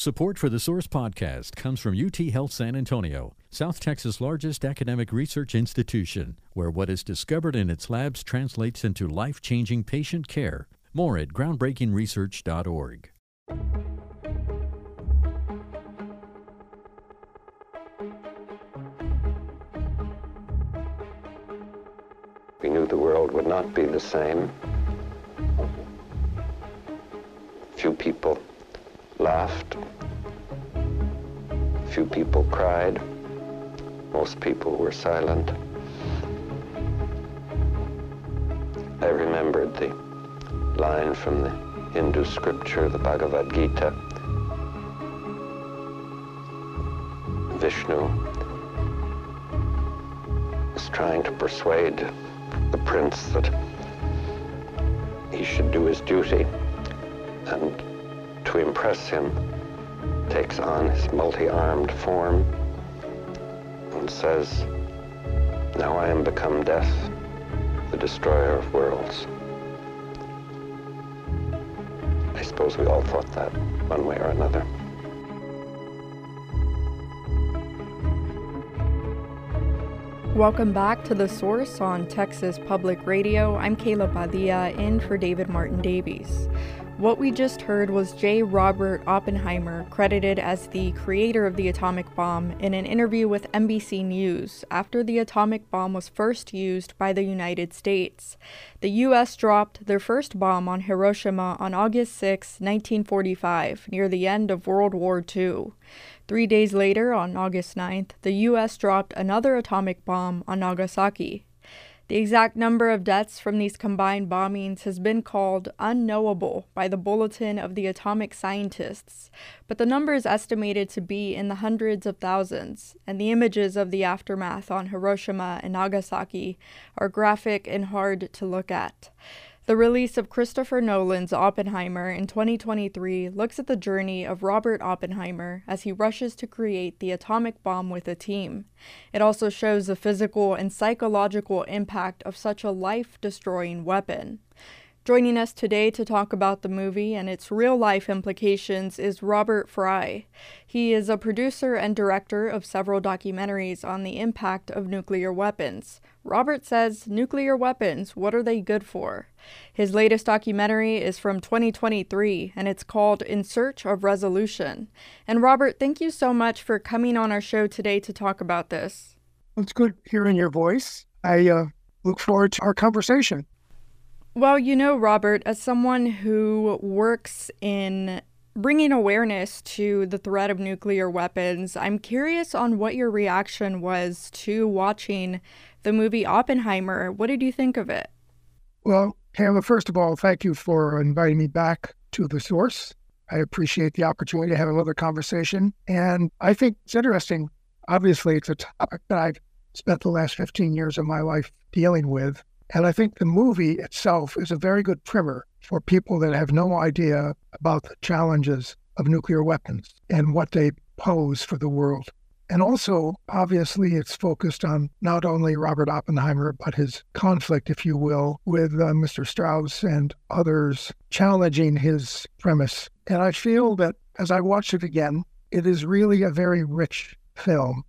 Support for the Source podcast comes from UT Health San Antonio, South Texas' largest academic research institution, where what is discovered in its labs translates into life changing patient care. More at groundbreakingresearch.org. We knew the world would not be the same. Few people laughed. Few people cried. Most people were silent. I remembered the line from the Hindu scripture, the Bhagavad Gita. Vishnu was trying to persuade the prince that he should do his duty and to impress him takes on his multi-armed form and says, Now I am become death, the destroyer of worlds. I suppose we all thought that one way or another. Welcome back to The Source on Texas Public Radio. I'm Kayla Padilla in for David Martin Davies. What we just heard was J. Robert Oppenheimer, credited as the creator of the atomic bomb, in an interview with NBC News after the atomic bomb was first used by the United States. The U.S. dropped their first bomb on Hiroshima on August 6, 1945, near the end of World War II. Three days later, on August 9th, the U.S. dropped another atomic bomb on Nagasaki. The exact number of deaths from these combined bombings has been called unknowable by the Bulletin of the Atomic Scientists, but the number is estimated to be in the hundreds of thousands, and the images of the aftermath on Hiroshima and Nagasaki are graphic and hard to look at. The release of Christopher Nolan's Oppenheimer in 2023 looks at the journey of Robert Oppenheimer as he rushes to create the atomic bomb with a team. It also shows the physical and psychological impact of such a life destroying weapon. Joining us today to talk about the movie and its real life implications is Robert Fry. He is a producer and director of several documentaries on the impact of nuclear weapons. Robert says, Nuclear weapons, what are they good for? His latest documentary is from 2023 and it's called In Search of Resolution. And Robert, thank you so much for coming on our show today to talk about this. It's good hearing your voice. I uh, look forward to our conversation. Well, you know, Robert, as someone who works in bringing awareness to the threat of nuclear weapons, I'm curious on what your reaction was to watching the movie Oppenheimer. What did you think of it? Well, Hannah, first of all, thank you for inviting me back to the source. I appreciate the opportunity to have another conversation. And I think it's interesting. Obviously, it's a topic that I've spent the last 15 years of my life dealing with. And I think the movie itself is a very good primer for people that have no idea about the challenges of nuclear weapons and what they pose for the world. And also, obviously, it's focused on not only Robert Oppenheimer, but his conflict, if you will, with uh, Mr. Strauss and others challenging his premise. And I feel that as I watch it again, it is really a very rich film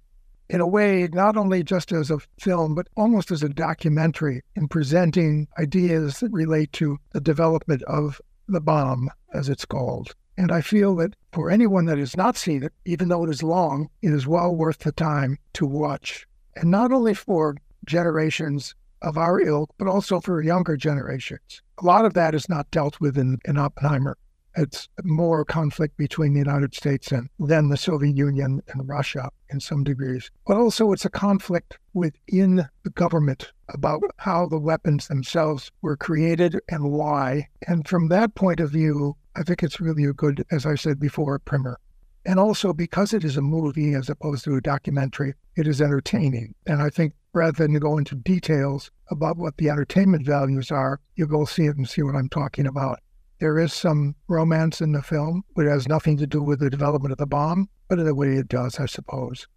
in a way, not only just as a film, but almost as a documentary in presenting ideas that relate to the development of the bomb, as it's called. And I feel that for anyone that has not seen it, even though it is long, it is well worth the time to watch. And not only for generations of our ilk, but also for younger generations. A lot of that is not dealt with in, in Oppenheimer. It's more conflict between the United States and then the Soviet Union and Russia in some degrees. But also, it's a conflict within the government about how the weapons themselves were created and why. And from that point of view, I think it's really a good, as I said before, primer. And also, because it is a movie as opposed to a documentary, it is entertaining. And I think rather than go into details about what the entertainment values are, you go see it and see what I'm talking about. There is some romance in the film, but it has nothing to do with the development of the bomb, but in a way it does, I suppose.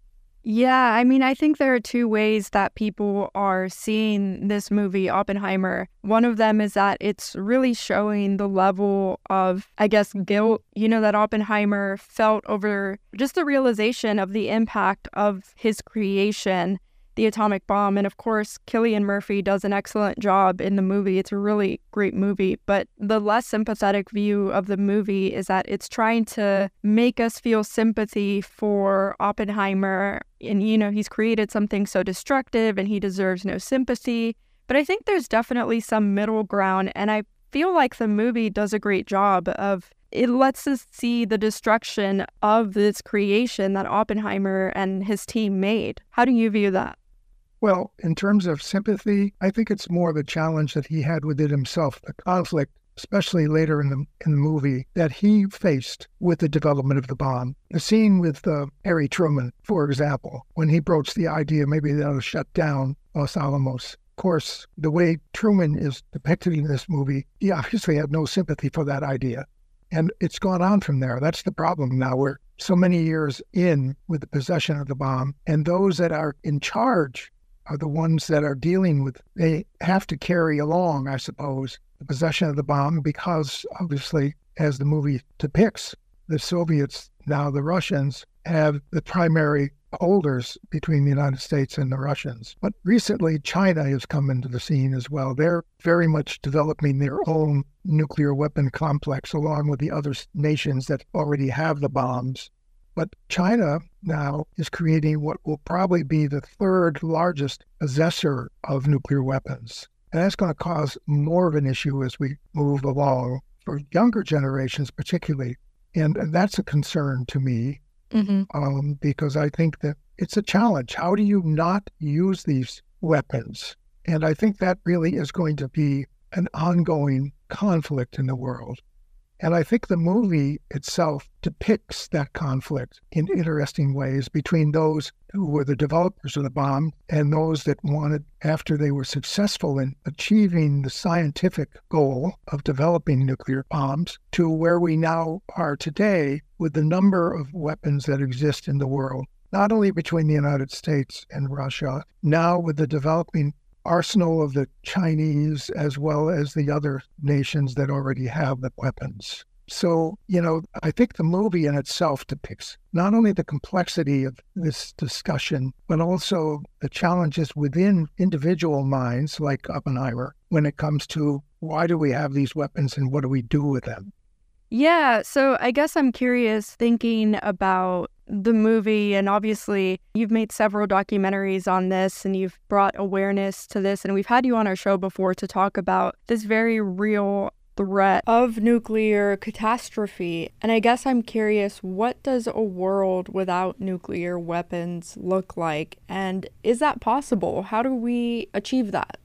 Yeah, I mean, I think there are two ways that people are seeing this movie, Oppenheimer. One of them is that it's really showing the level of, I guess, guilt, you know, that Oppenheimer felt over just the realization of the impact of his creation the atomic bomb. And of course, Cillian Murphy does an excellent job in the movie. It's a really great movie. But the less sympathetic view of the movie is that it's trying to make us feel sympathy for Oppenheimer. And, you know, he's created something so destructive and he deserves no sympathy. But I think there's definitely some middle ground. And I feel like the movie does a great job of it lets us see the destruction of this creation that Oppenheimer and his team made. How do you view that? Well, in terms of sympathy, I think it's more the challenge that he had within himself, the conflict, especially later in the in the movie, that he faced with the development of the bomb. The scene with uh, Harry Truman, for example, when he broached the idea maybe they'll shut down Los Alamos. Of course, the way Truman is depicted in this movie, he obviously had no sympathy for that idea. And it's gone on from there. That's the problem now. We're so many years in with the possession of the bomb, and those that are in charge are the ones that are dealing with, they have to carry along, I suppose, the possession of the bomb because obviously, as the movie depicts, the Soviets, now the Russians, have the primary holders between the United States and the Russians. But recently, China has come into the scene as well. They're very much developing their own nuclear weapon complex along with the other nations that already have the bombs. But China now is creating what will probably be the third largest possessor of nuclear weapons. And that's going to cause more of an issue as we move along for younger generations, particularly. And, that's a concern to me mm-hmm. um, because I think that it's a challenge. How do you not use these weapons? And I think that really is going to be an ongoing conflict in the world. And I think the movie itself depicts that conflict in interesting ways between those who were the developers of the bomb and those that wanted, after they were successful in achieving the scientific goal of developing nuclear bombs, to where we now are today with the number of weapons that exist in the world not only between the United States and Russia, now with the developing arsenal of the Chinese as well as the other nations that already have the weapons. So, you know, I think the movie in itself depicts not only the complexity of this discussion, but also the challenges within individual minds like Oppenheimer when it comes to why do we have these weapons and what do we do with them? Yeah, so I guess I'm curious thinking about the movie, and obviously, you've made several documentaries on this and you've brought awareness to this. And we've had you on our show before to talk about this very real threat of nuclear catastrophe. And I guess I'm curious what does a world without nuclear weapons look like? And is that possible? How do we achieve that?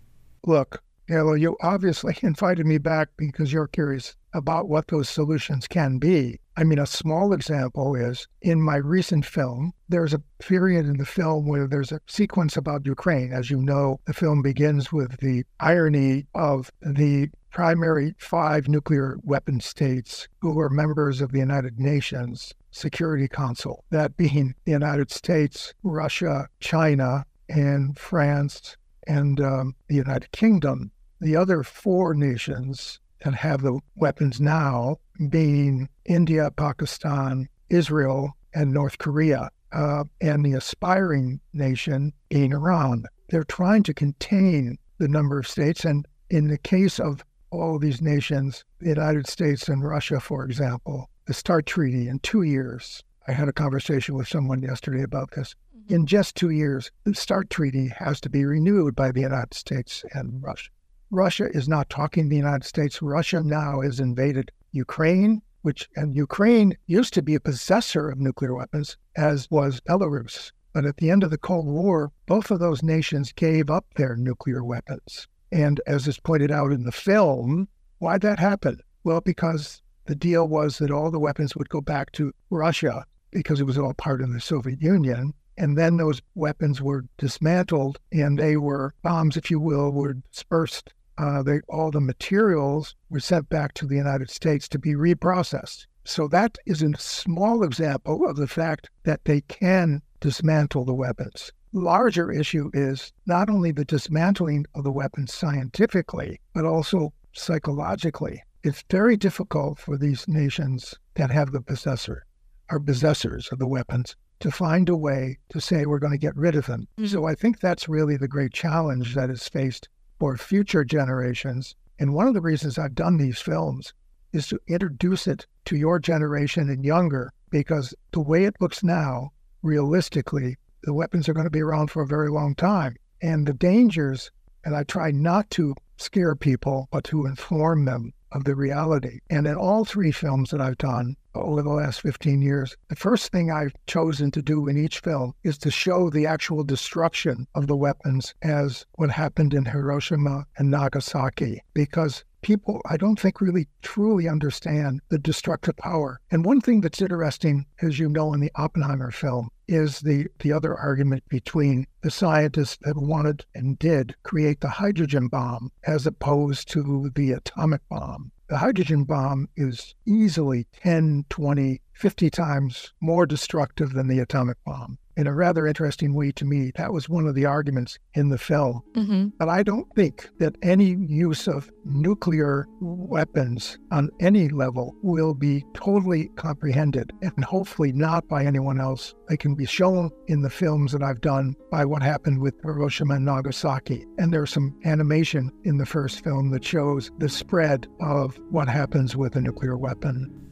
Look, yeah, well, you obviously invited me back because you're curious about what those solutions can be. I mean, a small example is in my recent film, there's a period in the film where there's a sequence about Ukraine. As you know, the film begins with the irony of the primary five nuclear weapon states who are members of the United Nations Security Council, that being the United States, Russia, China, and France, and um, the United Kingdom. The other four nations that have the weapons now being India, Pakistan, Israel, and North Korea, uh, and the aspiring nation being Iran. They're trying to contain the number of states. And in the case of all of these nations, the United States and Russia, for example, the START Treaty in two years. I had a conversation with someone yesterday about this. Mm-hmm. In just two years, the START Treaty has to be renewed by the United States and Russia. Russia is not talking to the United States. Russia now has invaded Ukraine, which, and Ukraine used to be a possessor of nuclear weapons, as was Belarus. But at the end of the Cold War, both of those nations gave up their nuclear weapons. And as is pointed out in the film, why'd that happen? Well, because the deal was that all the weapons would go back to Russia because it was all part of the Soviet Union. And then those weapons were dismantled and they were bombs, if you will, were dispersed uh, they, all the materials were sent back to the United States to be reprocessed. So that is a small example of the fact that they can dismantle the weapons. Larger issue is not only the dismantling of the weapons scientifically, but also psychologically. It's very difficult for these nations that have the possessor, or possessors of the weapons, to find a way to say we're going to get rid of them. Mm-hmm. So I think that's really the great challenge that is faced for future generations. And one of the reasons I've done these films is to introduce it to your generation and younger, because the way it looks now, realistically, the weapons are going to be around for a very long time. And the dangers, and I try not to scare people, but to inform them of the reality. And in all three films that I've done over the last 15 years, the first thing I've chosen to do in each film is to show the actual destruction of the weapons as what happened in Hiroshima and Nagasaki. Because people, I don't think, really truly understand the destructive power. And one thing that's interesting, as you know, in the Oppenheimer film, is the, the other argument between the scientists that wanted and did create the hydrogen bomb as opposed to the atomic bomb. The hydrogen bomb is easily 10, 20, 50 times more destructive than the atomic bomb in a rather interesting way to me. That was one of the arguments in the film. Mm-hmm. But I don't think that any use of nuclear weapons on any level will be totally comprehended, and hopefully not by anyone else. They can be shown in the films that I've done by what happened with Hiroshima and Nagasaki. And there's some animation in the first film that shows the spread of what happens with a nuclear weapon.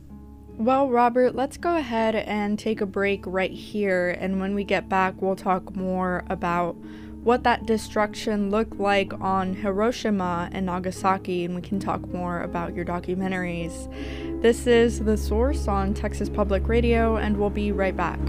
Well, Robert, let's go ahead and take a break right here. And when we get back, we'll talk more about what that destruction looked like on Hiroshima and Nagasaki, and we can talk more about your documentaries. This is The Source on Texas Public Radio, and we'll be right back.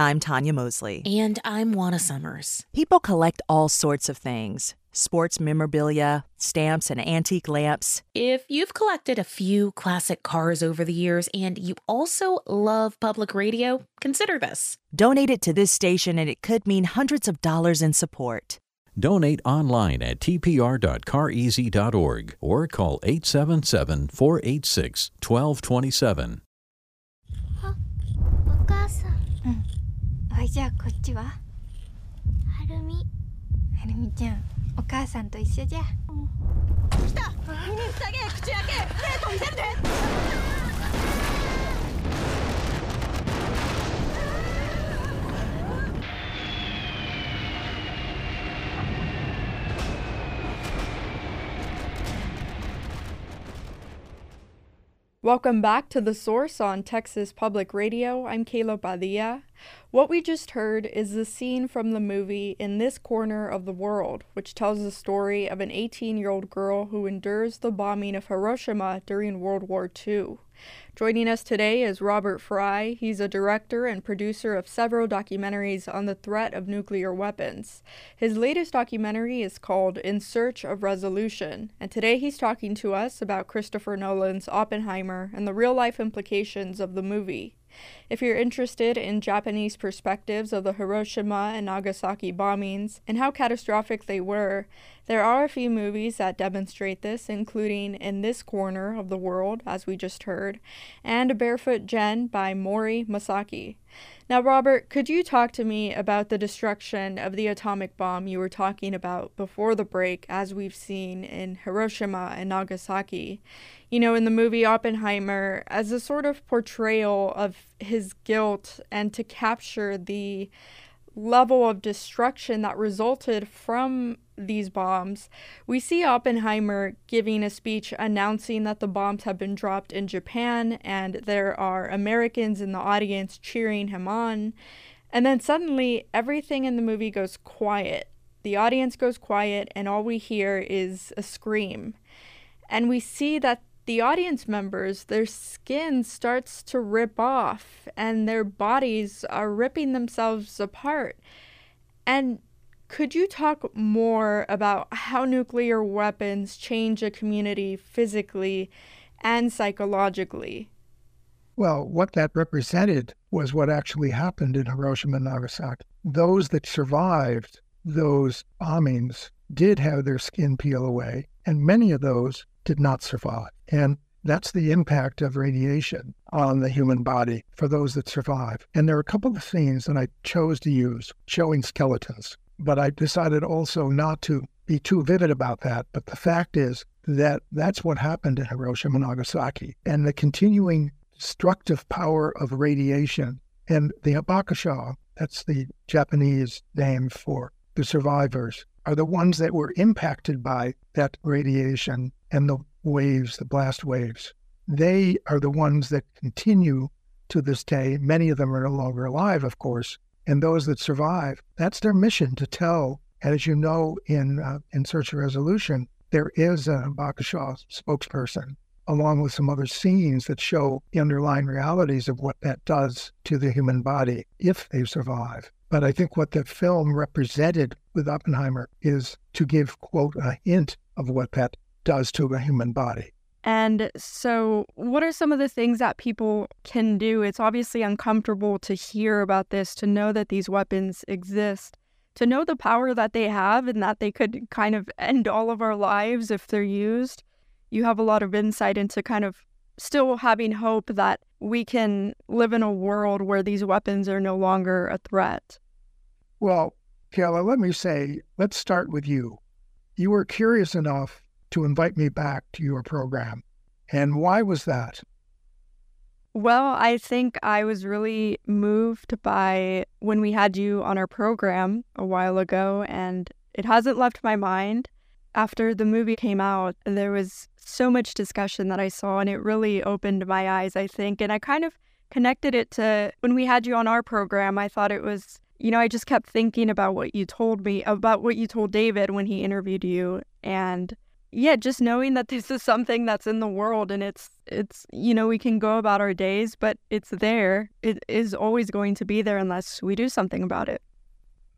I'm Tanya Mosley. And I'm Juana Summers. People collect all sorts of things sports memorabilia, stamps, and antique lamps. If you've collected a few classic cars over the years and you also love public radio, consider this. Donate it to this station, and it could mean hundreds of dollars in support. Donate online at tpr.careasy.org or call 877 486 1227. はいじゃあこっちは？はるみ。はるみちゃんお母さんと一緒じゃ。来た。耳塞げ口開け。生徒見せるで Welcome back to The Source on Texas Public Radio. I'm Kayla Padilla. What we just heard is the scene from the movie In This Corner of the World, which tells the story of an 18 year old girl who endures the bombing of Hiroshima during World War II. Joining us today is Robert Fry. He's a director and producer of several documentaries on the threat of nuclear weapons. His latest documentary is called In Search of Resolution, and today he's talking to us about Christopher Nolan's Oppenheimer and the real life implications of the movie. If you're interested in Japanese perspectives of the Hiroshima and Nagasaki bombings and how catastrophic they were, There are a few movies that demonstrate this, including In This Corner of the World, as we just heard, and Barefoot Gen by Mori Masaki. Now, Robert, could you talk to me about the destruction of the atomic bomb you were talking about before the break, as we've seen in Hiroshima and Nagasaki? You know, in the movie Oppenheimer, as a sort of portrayal of his guilt and to capture the level of destruction that resulted from these bombs, we see Oppenheimer giving a speech announcing that the bombs have been dropped in Japan and there are Americans in the audience cheering him on. And then suddenly everything in the movie goes quiet. The audience goes quiet, and all we hear is a scream. And we see that the audience members, their skin starts to rip off and their bodies are ripping themselves apart. And could you talk more about how nuclear weapons change a community physically and psychologically? Well, what that represented was what actually happened in Hiroshima and Nagasaki. Those that survived those bombings did have their skin peel away, and many of those did not survive. And that's the impact of radiation on the human body for those that survive. And there are a couple of scenes that I chose to use showing skeletons, but I decided also not to be too vivid about that. But the fact is that that's what happened in Hiroshima and Nagasaki. And the continuing destructive power of radiation and the Hibakusha, that's the Japanese name for the survivors, are the ones that were impacted by that radiation and the waves, the blast waves. They are the ones that continue to this day. Many of them are no longer alive, of course, and those that survive, that's their mission to tell. And as you know, in uh, in Search for Resolution, there is a Hibakusha spokesperson, along with some other scenes that show the underlying realities of what that does to the human body if they survive. But I think what the film represented with Oppenheimer is to give, quote, a hint of what that does to a human body. And so, what are some of the things that people can do? It's obviously uncomfortable to hear about this, to know that these weapons exist, to know the power that they have and that they could kind of end all of our lives if they're used. You have a lot of insight into kind of still having hope that we can live in a world where these weapons are no longer a threat. Well, Kayla, let me say, let's start with you. You were curious enough to invite me back to your program. And why was that? Well, I think I was really moved by when we had you on our program a while ago, and it hasn't left my mind. After the movie came out, there was so much discussion that I saw, and it really opened my eyes, I think. And I kind of connected it to when we had you on our program. I thought it was, you know, I just kept thinking about what you told me, about what you told David when he interviewed you. And yeah, just knowing that this is something that's in the world and it's it's you know we can go about our days, but it's there. It is always going to be there unless we do something about it.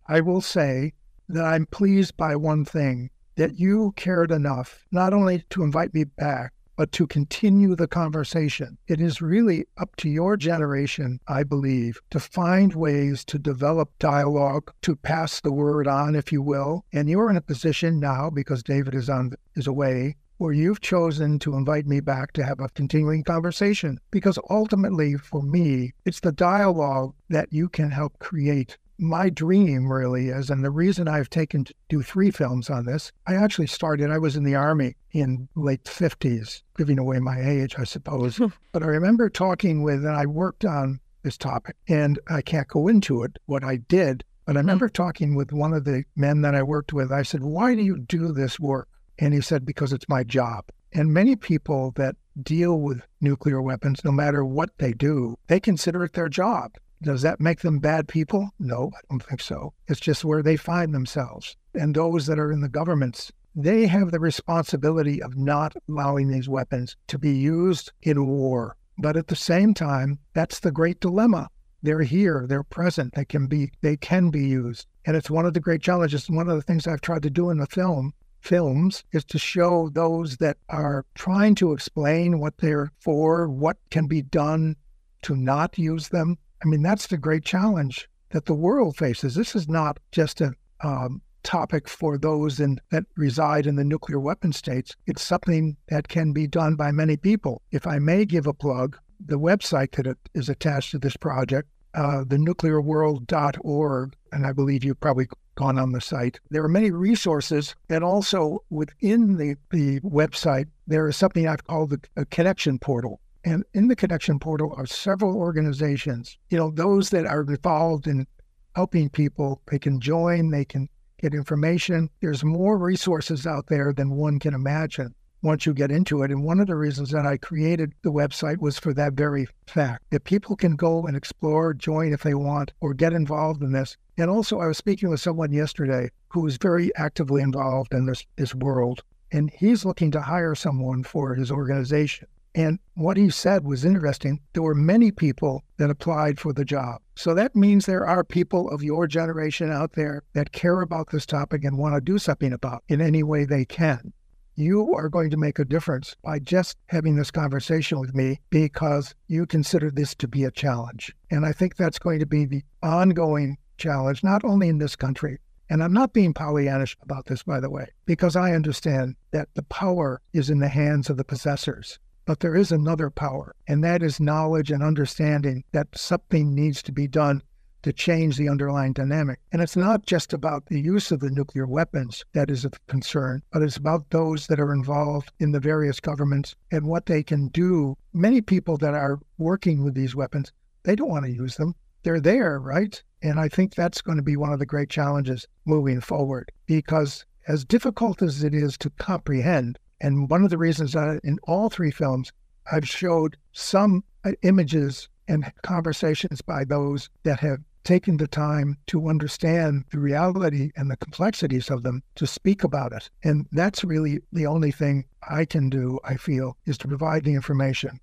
I will say that I'm pleased by one thing that you cared enough not only to invite me back, but to continue the conversation. It is really up to your generation, I believe, to find ways to develop dialogue, to pass the word on, if you will. And you're in a position now, because David is on is away, where you've chosen to invite me back to have a continuing conversation. Because ultimately, for me, it's the dialogue that you can help create my dream really is, and the reason I've taken to do three films on this, I actually started, I was in the Army in late 50s, giving away my age, I suppose. but I remember talking with, and I worked on this topic, and I can't go into it, what I did, but I hmm. remember talking with one of the men that I worked with. I said, Why do you do this work? And he said, Because it's my job. And many people that deal with nuclear weapons, no matter what they do, they consider it their job. Does that make them bad people? No, I don't think so. It's just where they find themselves. And those that are in the governments, they have the responsibility of not allowing these weapons to be used in war. But at the same time, that's the great dilemma. They're here, they're present, they can be they can be used. And it's one of the great challenges. One of the things I've tried to do in the film films is to show those that are trying to explain what they're for, what can be done to not use them, I mean, that's the great challenge that the world faces. This is not just a um, topic for those in, that reside in the nuclear weapon states. It's something that can be done by many people. If I may give a plug, the website that is attached to this project, uh, the nuclearworld.org, and I believe you've probably gone on the site. There are many resources, and also within the, the website, there is something I've called the, a connection portal. And in the connection portal are several organizations, you know, those that are involved in helping people. They can join, they can get information. There's more resources out there than one can imagine once you get into it. And one of the reasons that I created the website was for that very fact that people can go and explore, join if they want, or get involved in this. And also, I was speaking with someone yesterday who is very actively involved in this, this world, and he's looking to hire someone for his organization. And what he said was interesting. There were many people that applied for the job. So that means there are people of your generation out there that care about this topic and want to do something about it in any way they can. You are going to make a difference by just having this conversation with me because you consider this to be a challenge. And I think that's going to be the ongoing challenge, not only in this country. And I'm not being Pollyannish about this, by the way, because I understand that the power is in the hands of the possessors. But there is another power, and that is knowledge and understanding that something needs to be done to change the underlying dynamic. And it's not just about the use of the nuclear weapons that is of concern, but it's about those that are involved in the various governments and what they can do. Many people that are working with these weapons, they don't want to use them. They're there, right? And I think that's going to be one of the great challenges moving forward because as difficult as it is to comprehend, and one of the reasons that in all three films, I've showed some uh, images and conversations by those that have taken the time to understand the reality and the complexities of them to speak about it. And that's really the only thing I can do, I feel, is to provide the information.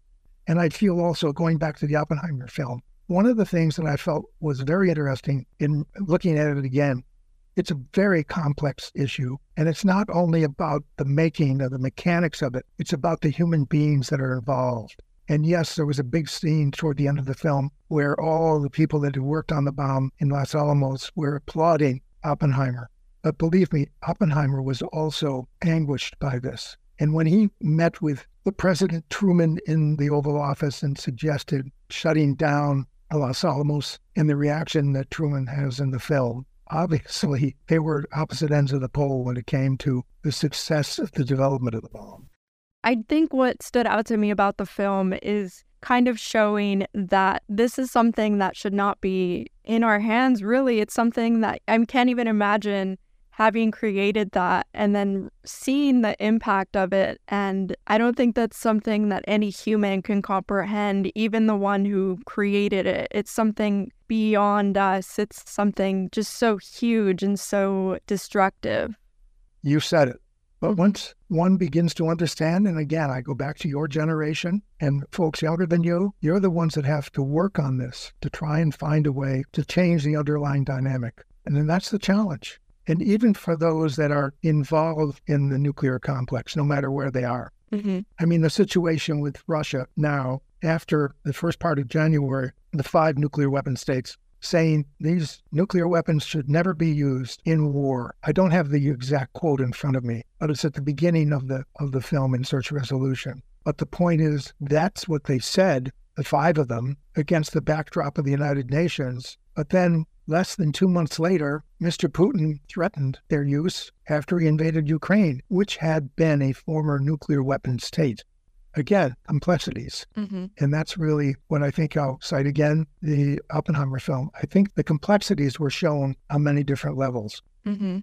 And I feel also, going back to the Oppenheimer film, one of the things that I felt was very interesting in looking at it again it's a very complex issue. And it's not only about the making of the mechanics of it, it's about the human beings that are involved. And yes, there was a big scene toward the end of the film where all the people that had worked on the bomb in Los Alamos were applauding Oppenheimer. But believe me, Oppenheimer was also anguished by this. And when he met with the President Truman in the Oval Office and suggested shutting down Los Alamos and the reaction that Truman has in the film, obviously they were opposite ends of the pole when it came to the success of the development of the bomb. I think what stood out to me about the film is kind of showing that this is something that should not be in our hands, really. It's something that I can't even imagine having created that and then seeing the impact of it. And I don't think that's something that any human can comprehend, even the one who created it. It's something beyond us, it's something just so huge and so destructive. You said it. But once one begins to understand, and again, I go back to your generation and folks younger than you, you're the ones that have to work on this to try and find a way to change the underlying dynamic. And then that's the challenge and even for those that are involved in the nuclear complex, no matter where they are. Mm-hmm. I mean, the situation with Russia now, after the first part of January, the five nuclear weapon states saying these nuclear weapons should never be used in war. I don't have the exact quote in front of me, but it's at the beginning of the of the film in Search Resolution. But the point is that's what they said, the five of them, against the backdrop of the United Nations. But then Less than two months later, Mr. Putin threatened their use after he invaded Ukraine, which had been a former nuclear weapon state. Again, complexities. Mm-hmm. And that's really what I think I'll cite again the Oppenheimer film. I think the complexities were shown on many different levels. Mm-hmm.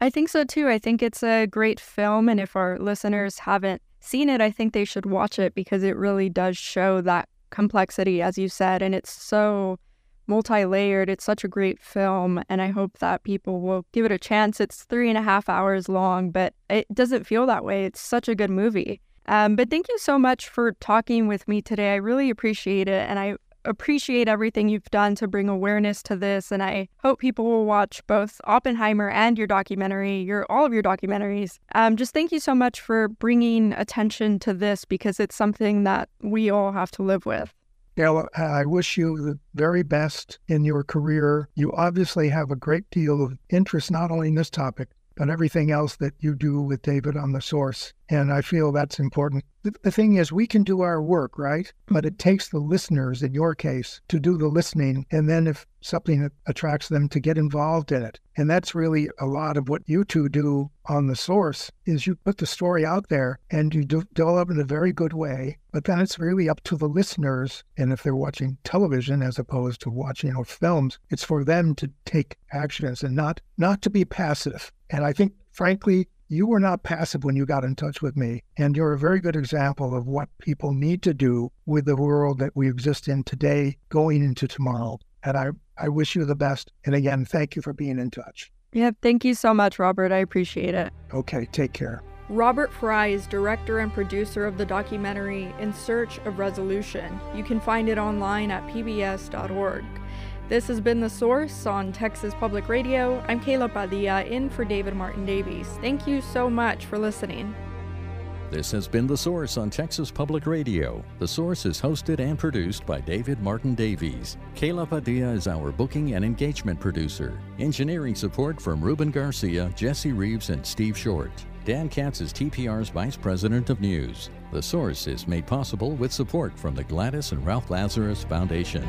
I think so too. I think it's a great film. And if our listeners haven't seen it, I think they should watch it because it really does show that complexity, as you said. And it's so multi layered. It's such a great film, and I hope that people will give it a chance. It's three and a half hours long, but it doesn't feel that way. It's such a good movie. Um, but thank you so much for talking with me today. I really appreciate it, and I appreciate everything you've done to bring awareness to this. And I hope people will watch both Oppenheimer and your documentary, your all of your documentaries. Um, just thank you so much for bringing attention to this because it's something that we all have to live with. Dale, I wish you the very best in your career. You obviously have a great deal of interest, not only in this topic, but everything else that you do with David on the source. And I feel that's important. The, thing is, we can do our work, right? But it mm-hmm. takes the listeners, in your case, to do the listening. And then if something attracts them to get involved in it. And that's really a lot of what you two do on the source is you put the story out there and you do, develop in a very good way. But then it's really up to the listeners. And if they're watching television as opposed to watching you know, films, it's for them to take actions and not not to be passive. And I think, frankly, you were not passive when you got in touch with me. And you're a very good example of what people need to do with the world that we exist in today going into tomorrow. And I, I wish you the best. And again, thank you for being in touch. Yeah, thank you so much, Robert. I appreciate it. Okay, take care. Robert Fry is director and producer of the documentary In Search of Resolution. You can find it online at pbs.org. This has been The Source on Texas Public Radio. I'm Kayla Padilla in for David Martin Davies. Thank you so much for listening. This has been The Source on Texas Public Radio. The Source is hosted and produced by David Martin Davies. Kayla Padilla is our booking and engagement producer. Engineering support from Ruben Garcia, Jesse Reeves, and Steve Short. Dan Katz is TPR's Vice President of News. The Source is made possible with support from the Gladys and Ralph Lazarus Foundation.